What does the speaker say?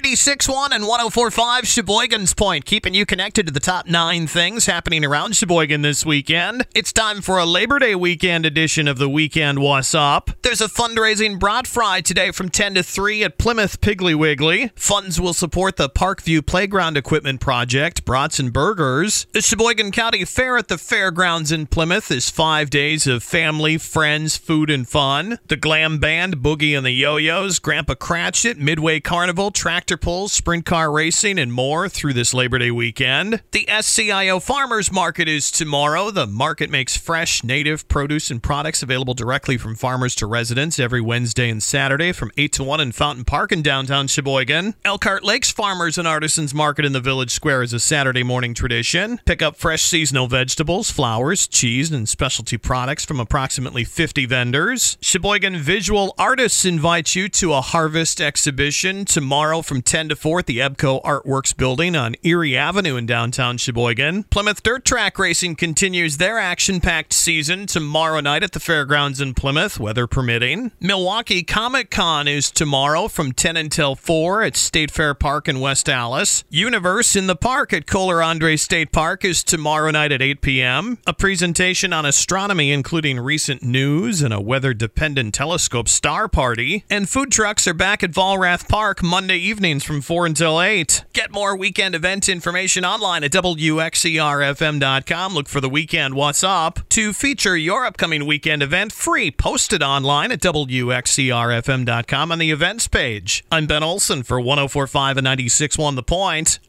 96.1 and 104.5 Sheboygan's Point, keeping you connected to the top nine things happening around Sheboygan this weekend. It's time for a Labor Day weekend edition of the Weekend What's Up. There's a fundraising brat fry today from 10 to 3 at Plymouth Piggly Wiggly. Funds will support the Parkview Playground Equipment Project, Brats and Burgers. The Sheboygan County Fair at the Fairgrounds in Plymouth is five days of family, friends, food, and fun. The Glam Band, Boogie and the Yo-Yoz, Grandpa Cratchet, Midway Carnival, tractor pulls, sprint car racing, and more through this Labor Day weekend. The SCIO Farmers Market is tomorrow. The market makes fresh, native produce and products available directly from farmers to residents every Wednesday and Saturday from 8 to 1 in Fountain Park in downtown Sheboygan. Elkhart Lakes Farmers and Artisans Market in the Village Square is a Saturday morning tradition. Pick up fresh seasonal vegetables, flowers, cheese, and specialty products from approximately 50 vendors. Sheboygan Visual Artists invite you to a harvest exhibition tomorrow from 10 to 4 at the EBCO Artworks building on Erie Avenue in downtown Sheboygan. Plymouth Dirt Track Racing continues their action packed season tomorrow night at the fairgrounds in Plymouth, weather permitting. Milwaukee Comic Con is tomorrow from 10 until 4 at State Fair Park in West Allis. Universe in the Park at Kohler Andrae State Park is tomorrow night at 8 p.m. A presentation on astronomy, including recent news and a weather dependent telescope star party. And food trucks are back at Vollrath Park Monday evenings from 4 until 8. Get more weekend event information online at WXERFM.com. Look for the weekend What's Up to feature your upcoming weekend event free. Posted online at WXERFM.com on the events page. I'm Ben Olson for 1045 and 96.1 The Point.